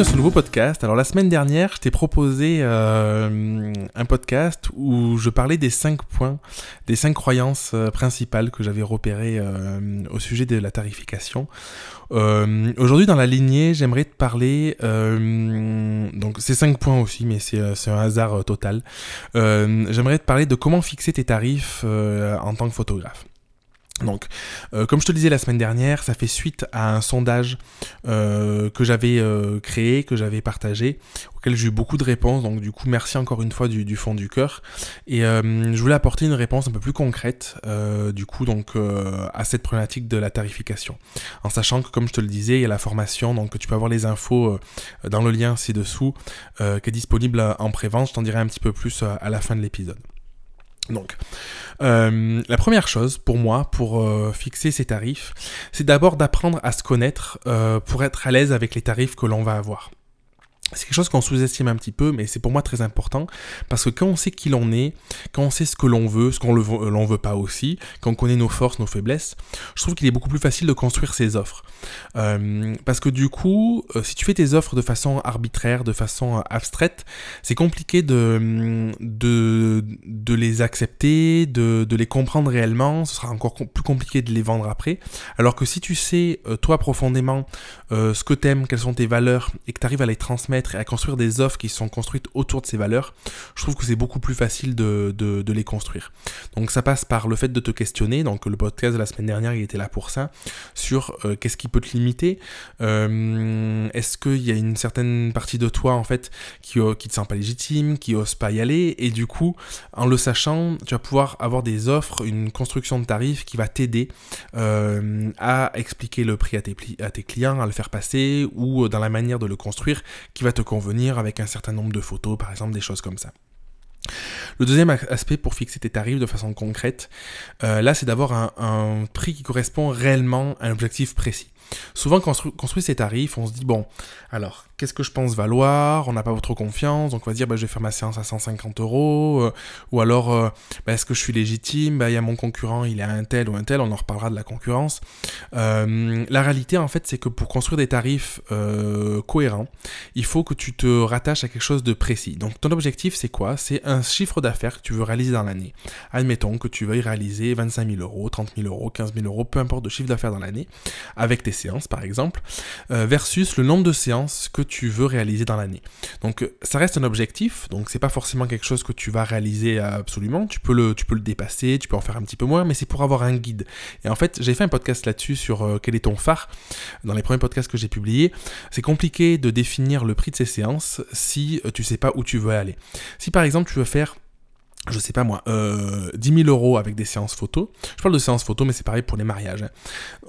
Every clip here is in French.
dans ce nouveau podcast. Alors la semaine dernière, je t'ai proposé euh, un podcast où je parlais des cinq points, des cinq croyances euh, principales que j'avais repérées euh, au sujet de la tarification. Aujourd'hui, dans la lignée, j'aimerais te parler, donc c'est cinq points aussi, mais c'est un hasard total. j'aimerais te parler de comment fixer tes tarifs en tant que photographe. Donc, euh, comme je te le disais la semaine dernière, ça fait suite à un sondage euh, que j'avais euh, créé, que j'avais partagé, auquel j'ai eu beaucoup de réponses. Donc, du coup, merci encore une fois du, fond du cœur. Et je voulais apporter une réponse un peu plus concrète, du coup, donc à cette problématique de la tarification, en sachant que, comme je te le disais, il y a la formation, donc tu peux avoir les infos dans le lien ci-dessous, qui est disponible en pré-vente. Je t'en dirai un petit peu plus à la fin de l'épisode. Donc, euh, la première chose pour moi, pour euh, fixer ces tarifs, c'est d'abord d'apprendre à se connaître euh, pour être à l'aise avec les tarifs que l'on va avoir. C'est quelque chose qu'on sous-estime un petit peu, mais c'est pour moi très important parce que quand on sait qui l'on est, quand on sait ce que l'on veut, ce qu'on ne veut, veut pas aussi, quand on connaît nos forces, nos faiblesses, je trouve qu'il est beaucoup plus facile de construire ses offres. Euh, parce que du coup, euh, si tu fais tes offres de façon arbitraire, de façon euh, abstraite, c'est compliqué de, de, de, les accepter, de, de, les comprendre réellement, ce sera encore plus compliqué de les vendre après. Alors que si tu sais, toi profondément, ce que t'aimes, quelles sont tes valeurs, et que tu arrives à les transmettre, et à construire des offres qui sont construites autour de ces valeurs, je trouve que c'est beaucoup plus facile de, de, les construire. Donc ça passe par le fait de te questionner, donc le podcast de la semaine dernière il était là pour ça, sur euh, qu'est-ce qui peut te limiter, euh, est-ce qu'il y a une certaine partie de toi en fait qui, ne te sent pas légitime, qui ose pas y aller, et du coup en le sachant, tu vas pouvoir avoir des offres, une construction de tarifs qui va t'aider euh, à expliquer le prix à tes, à tes clients, à le faire passer, ou dans la manière de le construire, qui va te convenir avec un certain nombre de photos, par exemple, des choses comme ça. Le deuxième aspect pour fixer tes tarifs de façon concrète, euh, là c'est d'avoir un, prix qui correspond réellement à un objectif précis. Souvent, quand on construit ces tarifs, on se dit, bon, alors, qu'est-ce que je pense valoir? On n'a pas trop confiance, donc on va dire, bah, je vais faire ma séance à 150 euros. Euh, ou alors, euh, bah, est-ce que je suis légitime? Bah, Il y a mon concurrent, il est à un tel ou un tel, on en reparlera de la concurrence. Euh, la réalité, en fait, c'est que pour construire des tarifs cohérents, il faut que tu te rattaches à quelque chose de précis. Donc, ton objectif, c'est quoi? C'est un chiffre d'affaires que tu veux réaliser dans l'année. Admettons que tu veuilles réaliser 25 000 euros, 30 000 euros, 15 000 euros, peu importe de chiffre d'affaires dans l'année, avec tes séances par exemple, euh, versus le nombre de séances que tu veux réaliser dans l'année. Donc ça reste un objectif, donc c'est pas forcément quelque chose que tu vas réaliser absolument, tu peux le, tu peux le dépasser, tu peux en faire un petit peu moins, mais c'est pour avoir un guide. Et en fait, j'ai fait un podcast là-dessus sur euh, quel est ton phare, dans les premiers podcasts que j'ai publiés. C'est compliqué de définir le prix de ces séances si euh, tu sais pas où tu veux aller. Si par exemple tu veux faire je sais pas moi, euh, 10 000 euros avec des séances photo. Je parle de séances photo, mais c'est pareil pour les mariages. Hein.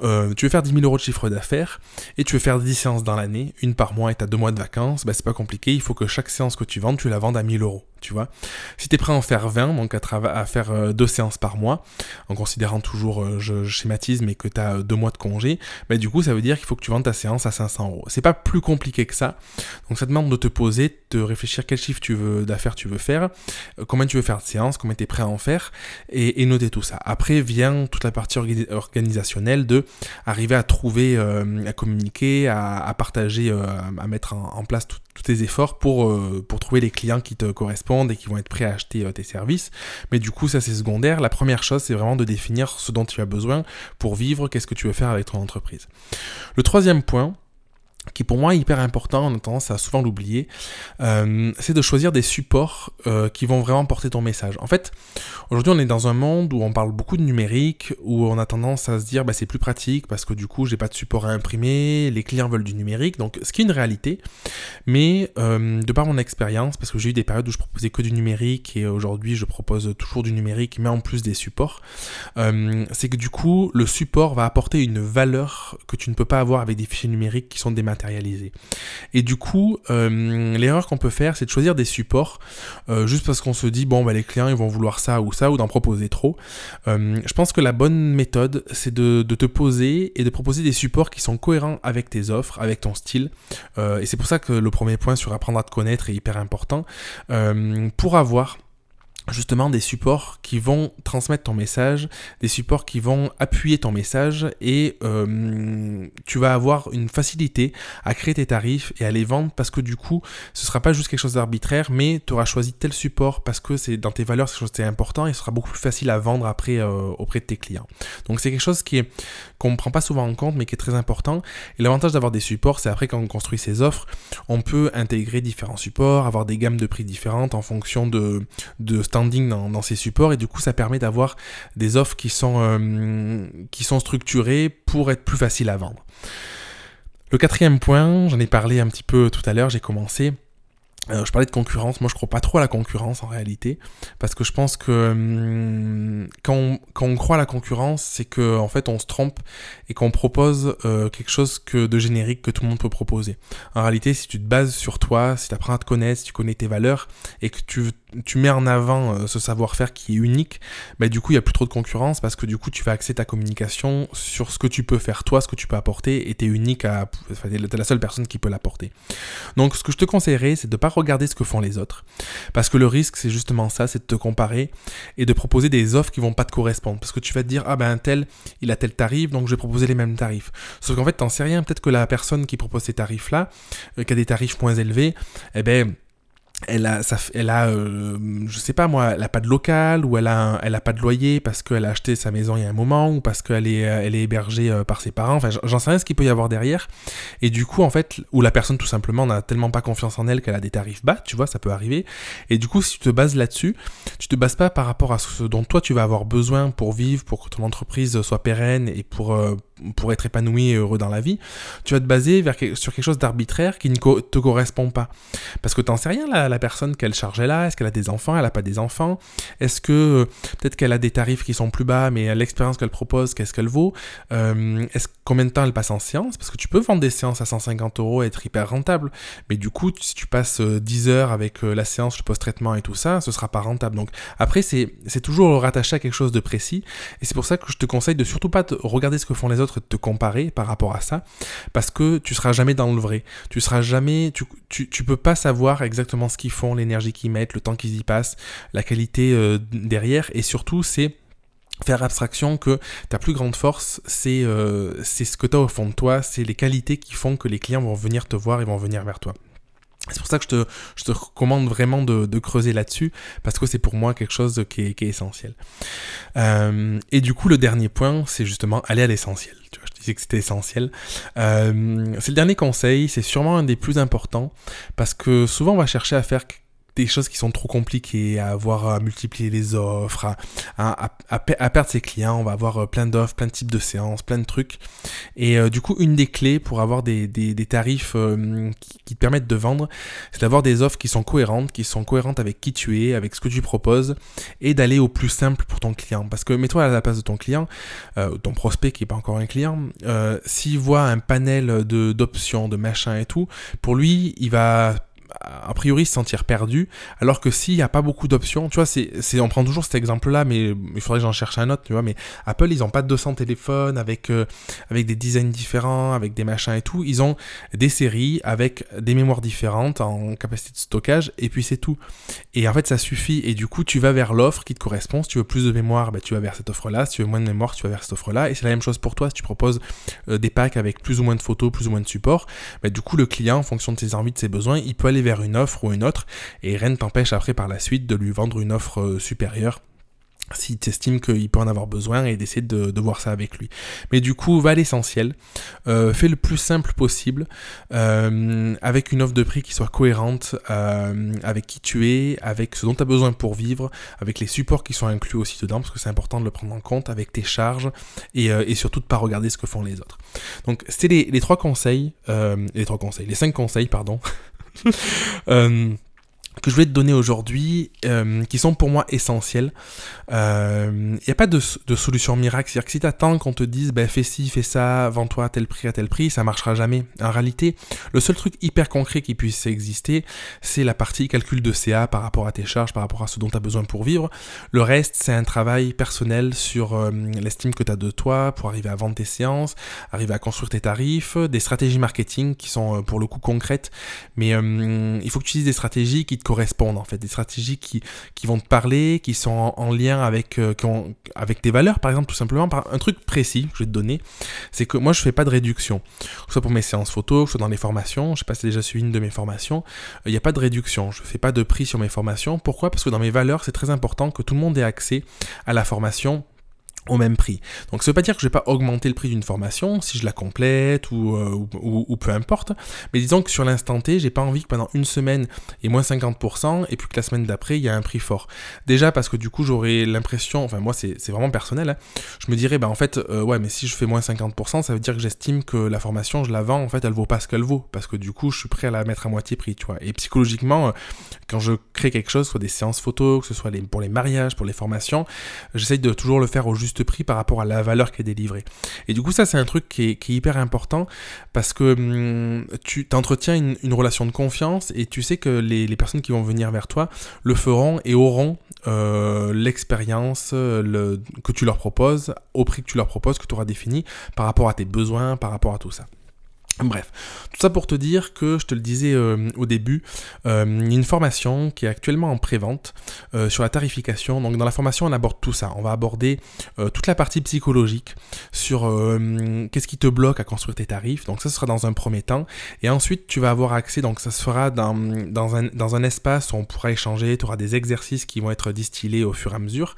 Euh, tu veux faire 10 000 euros de chiffre d'affaires et tu veux faire 10 séances dans l'année, une par mois et tu as deux mois de vacances, bah, c'est pas compliqué. Il faut que chaque séance que tu vends, tu la vendes à 1000 euros tu vois. Si tu es prêt à en faire 20, donc à, faire euh, deux séances par mois, en considérant toujours, euh, je, schématise, mais que tu as euh, deux mois de congé, bah, du coup, ça veut dire qu'il faut que tu vendes ta séance à 500 euros. C'est pas plus compliqué que ça. Donc, ça demande de te poser, de réfléchir quel chiffre tu veux d'affaires tu veux faire, combien tu veux faire de séances, combien tu es prêt à en faire, et, noter tout ça. Après vient toute la partie organisationnelle de arriver à trouver, à communiquer, à, partager, à mettre en, place tous tes efforts pour, pour trouver les clients qui te correspondent et qui vont être prêts à acheter euh, tes services. Mais du coup, ça c'est secondaire. La première chose, c'est vraiment de définir ce dont tu as besoin pour vivre, qu'est-ce que tu veux faire avec ton entreprise? Le troisième point, qui pour moi est hyper important, on a tendance à souvent l'oublier, euh, c'est de choisir des supports euh, qui vont vraiment porter ton message. En fait, aujourd'hui on est dans un monde où on parle beaucoup de numérique, où on a tendance à se dire bah, c'est plus pratique parce que du coup j'ai pas de support à imprimer, les clients veulent du numérique, donc ce qui est une réalité, mais euh, de par mon expérience, parce que j'ai eu des périodes où je proposais que du numérique et aujourd'hui je propose toujours du numérique, mais en plus des supports, c'est que du coup le support va apporter une valeur que tu ne peux pas avoir avec des fichiers numériques qui sont des matérialisé. Et du coup, euh, l'erreur qu'on peut faire, c'est de choisir des supports euh, juste parce qu'on se dit, bon, bah, les clients, ils vont vouloir ça ou ça, ou d'en proposer trop. Euh, je pense que la bonne méthode, c'est de, te poser et de proposer des supports qui sont cohérents avec tes offres, avec ton style. et c'est pour ça que le premier point sur apprendre à te connaître est hyper important. pour avoir justement des supports qui vont transmettre ton message, des supports qui vont appuyer ton message et euh, tu vas avoir une facilité à créer tes tarifs et à les vendre parce que du coup ce sera pas juste quelque chose d'arbitraire mais tu auras choisi tel support parce que c'est dans tes valeurs quelque chose important et ce sera beaucoup plus facile à vendre après euh, auprès de tes clients. Donc c'est quelque chose qui est qu'on ne prend pas souvent en compte mais qui est très important et l'avantage d'avoir des supports c'est après quand on construit ses offres on peut intégrer différents supports, avoir des gammes de prix différentes en fonction de, de standing dans, ces supports et du coup ça permet d'avoir des offres qui sont, euh, qui sont structurées pour être plus faciles à vendre. Le quatrième point, j'en ai parlé un petit peu tout à l'heure, j'ai commencé, euh, je parlais de concurrence, moi je crois pas trop à la concurrence en réalité, parce que je pense que hum, quand, on, quand, on, croit à la concurrence, c'est que en fait on se trompe et qu'on propose euh, quelque chose que de générique que tout le monde peut proposer. En réalité, si tu te bases sur toi, si tu apprends à te connaître, si tu connais tes valeurs et que tu, tu mets en avant euh, ce savoir-faire qui est unique, bah, du coup il y a plus trop de concurrence parce que du coup tu vas axer ta communication sur ce que tu peux faire toi, ce que tu peux apporter et tu es unique à, enfin, t'es la seule personne qui peut l'apporter. Donc ce que je te conseillerais, c'est de pas regarder ce que font les autres. Parce que le risque, c'est justement ça, c'est de te comparer et de proposer des offres qui vont pas te correspondre. Parce que tu vas te dire, ah ben tel, il a tel tarif, donc je vais proposer les mêmes tarifs. Sauf qu'en fait, t'en sais rien. Peut-être que la personne qui propose ces tarifs-là, euh, qui a des tarifs moins élevés, eh ben, elle a, ça, elle a euh, je sais pas moi, elle a pas de local ou elle a, elle a pas de loyer parce qu'elle a acheté sa maison il y a un moment ou parce qu'elle est, euh, elle est hébergée euh, par ses parents. Enfin, j'en sais rien ce qu'il peut y avoir derrière. Et du coup, en fait, ou la personne tout simplement n'a tellement pas confiance en elle qu'elle a des tarifs bas, tu vois, ça peut arriver. Et du coup, si tu te bases là-dessus, tu te bases pas par rapport à ce dont toi tu vas avoir besoin pour vivre, pour que ton entreprise soit pérenne et pour pour être épanoui et heureux dans la vie, tu vas te baser sur quelque chose d'arbitraire qui ne te correspond pas. Parce que tu n'en sais rien, la, la personne, quelle charge elle a, est-ce qu'elle a des enfants, elle n'a pas des enfants, est-ce que euh, peut-être qu'elle a des tarifs qui sont plus bas, mais l'expérience qu'elle propose, qu'est-ce qu'elle vaut, euh, est-ce combien de temps elle passe en séance, parce que tu peux vendre des séances à 150 euros et être hyper rentable, mais du coup, si tu passes 10 euh, heures avec la séance, le post-traitement et tout ça, ce sera pas rentable. Donc après, c'est toujours rattaché à quelque chose de précis, et c'est pour ça que je te conseille de surtout pas te regarder ce que font les autres te comparer par rapport à ça, parce que tu seras jamais dans le vrai. Tu seras jamais, tu, peux pas savoir exactement ce qu'ils font, l'énergie qu'ils mettent, le temps qu'ils y passent, la qualité euh, derrière, et surtout c'est faire abstraction que ta plus grande force, c'est euh, c'est ce que tu as au fond de toi, c'est les qualités qui font que les clients vont venir te voir et vont venir vers toi. C'est pour ça que je te, je te recommande vraiment de, de creuser là-dessus, parce que c'est pour moi quelque chose qui est, qui est essentiel. Euh, et du coup, le dernier point, c'est justement aller à l'essentiel. Tu vois, je disais que c'était essentiel. Euh, c'est le dernier conseil, c'est sûrement un des plus importants, parce que souvent on va chercher à faire des choses qui sont trop compliquées, à avoir à multiplier les offres, à, perdre ses clients, on va avoir euh, plein d'offres, plein de types de séances, plein de trucs. Et euh, du coup, une des clés pour avoir des, tarifs euh, qui, te permettent de vendre, c'est d'avoir des offres qui sont cohérentes, qui sont cohérentes avec qui tu es, avec ce que tu proposes, et d'aller au plus simple pour ton client. Parce que mets-toi à la place de ton client, ton prospect qui n'est pas encore un client, s'il voit un panel de d'options, de machins et tout, pour lui, il va a priori se sentir perdu, alors que s'il n'y a pas beaucoup d'options, tu vois, c'est, on prend toujours cet exemple-là, mais il faudrait que j'en cherche un autre, tu vois, mais Apple, ils n'ont pas de 200 téléphones avec, euh, avec des designs différents, avec des machins et tout, ils ont des séries avec des mémoires différentes en capacité de stockage, et puis c'est tout. Et en fait, ça suffit, et du coup, tu vas vers l'offre qui te correspond, si tu veux plus de mémoire, bah, tu vas vers cette offre-là, si tu veux moins de mémoire, tu vas vers cette offre-là, et c'est la même chose pour toi, si tu proposes euh, des packs avec plus ou moins de photos, plus ou moins de support, bah, du coup, le client, en fonction de ses envies, de ses besoins, il peut aller vers une offre ou une autre, et rien ne t'empêche après par la suite de lui vendre une offre euh, supérieure si tu estimes qu'il peut en avoir besoin et d'essayer de, voir ça avec lui. Mais du coup, va à l'essentiel, euh, fais le plus simple possible, euh, avec une offre de prix qui soit cohérente avec qui tu es, avec ce dont tu as besoin pour vivre, avec les supports qui sont inclus aussi dedans, parce que c'est important de le prendre en compte, avec tes charges, et, surtout de pas regarder ce que font les autres. Donc, c'était les, trois conseils, les trois conseils, les cinq conseils, pardon, euh, que je vais te donner aujourd'hui, euh, qui sont pour moi essentiels. Il euh, n'y a pas de, solution miracle. C'est-à-dire que si tu attends qu'on te dise, ben, fais ci, fais ça, vends-toi à tel prix, à tel prix, ça marchera jamais. En réalité, le seul truc hyper concret qui puisse exister, c'est la partie calcul de CA par rapport à tes charges, par rapport à ce dont tu as besoin pour vivre. Le reste, c'est un travail personnel sur euh, l'estime que tu as de toi pour arriver à vendre tes séances, arriver à construire tes tarifs, des stratégies marketing qui sont pour le coup concrètes, mais il faut que tu utilises des stratégies qui te en fait, des stratégies qui, qui vont te parler, qui sont en, lien avec, euh, avec tes valeurs par exemple tout simplement. Par un truc précis que je vais te donner, c'est que moi je fais pas de réduction, que soit pour mes séances photos, que soit dans les formations, je sais pas si déjà suivi une de mes formations, il n'y a pas de réduction, je fais pas de prix sur mes formations. Pourquoi? Parce que dans mes valeurs c'est très important que tout le monde ait accès à la formation au même prix. Donc ça veut pas dire que je vais pas augmenter le prix d'une formation si je la complète ou, euh, ou, peu importe, mais disons que sur l'instant T, j'ai pas envie que pendant une semaine ait moins 50% et puis que la semaine d'après il y a un prix fort. Déjà parce que du coup j'aurais l'impression, enfin moi c'est vraiment personnel, hein, je me dirais bah en fait euh, ouais mais si je fais moins 50% ça veut dire que j'estime que la formation je la vends en fait elle vaut pas ce qu'elle vaut parce que du coup je suis prêt à la mettre à moitié prix tu vois. Et psychologiquement euh, quand je crée quelque chose, soit des séances photos, que ce soit pour les mariages, pour les formations, j'essaye de toujours le faire au juste prix par rapport à la valeur qui est délivrée. Et du coup, ça, c'est un truc qui est, hyper important parce que hum, tu t'entretiens une, relation de confiance et tu sais que les, personnes qui vont venir vers toi le feront et auront euh, l'expérience que tu leur proposes, au prix que tu leur proposes, que tu auras défini par rapport à tes besoins, par rapport à tout ça. Bref, tout ça pour te dire que, je te le disais euh, au début, euh, une formation qui est actuellement en pré-vente euh, sur la tarification. Donc dans la formation, on aborde tout ça. On va aborder toute la partie psychologique sur qu'est-ce qui te bloque à construire tes tarifs. Donc ça, sera dans un premier temps. Et ensuite, tu vas avoir accès, donc ça se fera dans, un, dans un espace où on pourra échanger, tu auras des exercices qui vont être distillés au fur et à mesure.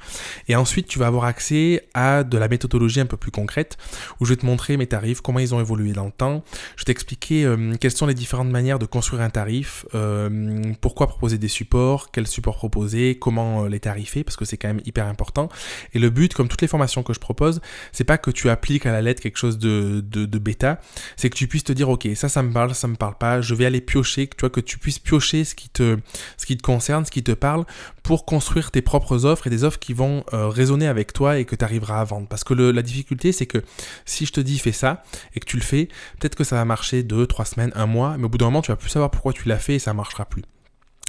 Et ensuite, tu vas avoir accès à de la méthodologie un peu plus concrète, où je vais te montrer mes tarifs, comment ils ont évolué dans le temps je vais t'expliquer euh, quelles sont les différentes manières de construire un tarif, euh, pourquoi proposer des supports, quels supports proposer, comment euh, les tarifer, parce que c'est quand même hyper important. Et le but, comme toutes les formations que je propose, c'est pas que tu appliques à la lettre quelque chose de, de, bêta, c'est que tu puisses te dire, ok, ça, ça me parle, ça me parle pas, je vais aller piocher, que tu que tu puisses piocher ce qui te, ce qui te concerne, ce qui te parle, pour construire tes propres offres et des offres qui vont résonner avec toi et que tu arriveras à vendre. Parce que la difficulté, c'est que si je te dis fais ça et que tu le fais, peut-être que ça va marcher deux, trois semaines, un mois, mais au bout d'un moment, tu vas plus savoir pourquoi tu l'as fait et ça marchera plus.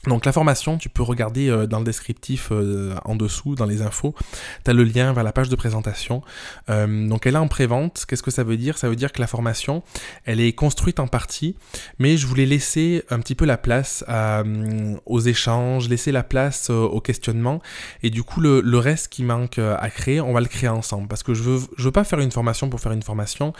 Donc la formation, tu peux regarder euh, dans le descriptif euh, en dessous, dans les infos, tu as le lien vers la page de présentation. Euh, donc elle est en pré-vente. Qu'est-ce que ça veut dire? Ça veut dire que la formation, elle est construite en partie, mais je voulais laisser un petit peu la place aux échanges, laisser la place au questionnement. Et du coup, le, reste qui manque à créer, on va le créer ensemble. Parce que je veux, veux pas faire une formation pour faire une formation.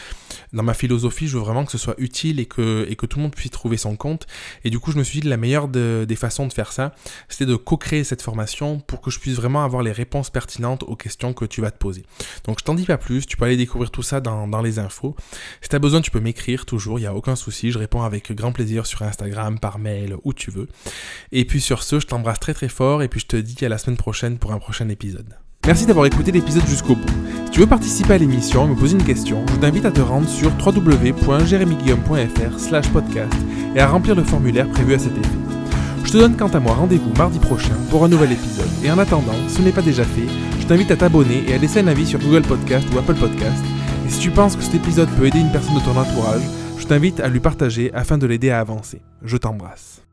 Dans ma philosophie, je veux vraiment que ce soit utile et que, tout le monde puisse trouver son compte. Et du coup, je me suis dit, la meilleure des façons de faire ça, c'était de co-créer cette formation pour que je puisse vraiment avoir les réponses pertinentes aux questions que tu vas te poser. Donc je t'en dis pas plus, tu peux aller découvrir tout ça dans, les infos. Si tu as besoin, tu peux m'écrire toujours, il n'y a aucun souci, je réponds avec grand plaisir sur Instagram, par mail, où tu veux. Et puis sur ce, je t'embrasse très très fort et puis je te dis à la semaine prochaine pour un prochain épisode. Merci d'avoir écouté l'épisode jusqu'au bout. Si tu veux participer à l'émission et me poser une question, je t'invite à te rendre sur www.jeremyguillaume.fr slash podcast et à remplir le formulaire prévu à cet effet. Je te donne quant à moi rendez-vous mardi prochain pour un nouvel épisode. Et en attendant, si ce n'est pas déjà fait, je t'invite à t'abonner et à laisser un avis sur Google Podcast ou Apple Podcast. Et si tu penses que cet épisode peut aider une personne de ton entourage, je t'invite à lui partager afin de l'aider à avancer. Je t'embrasse.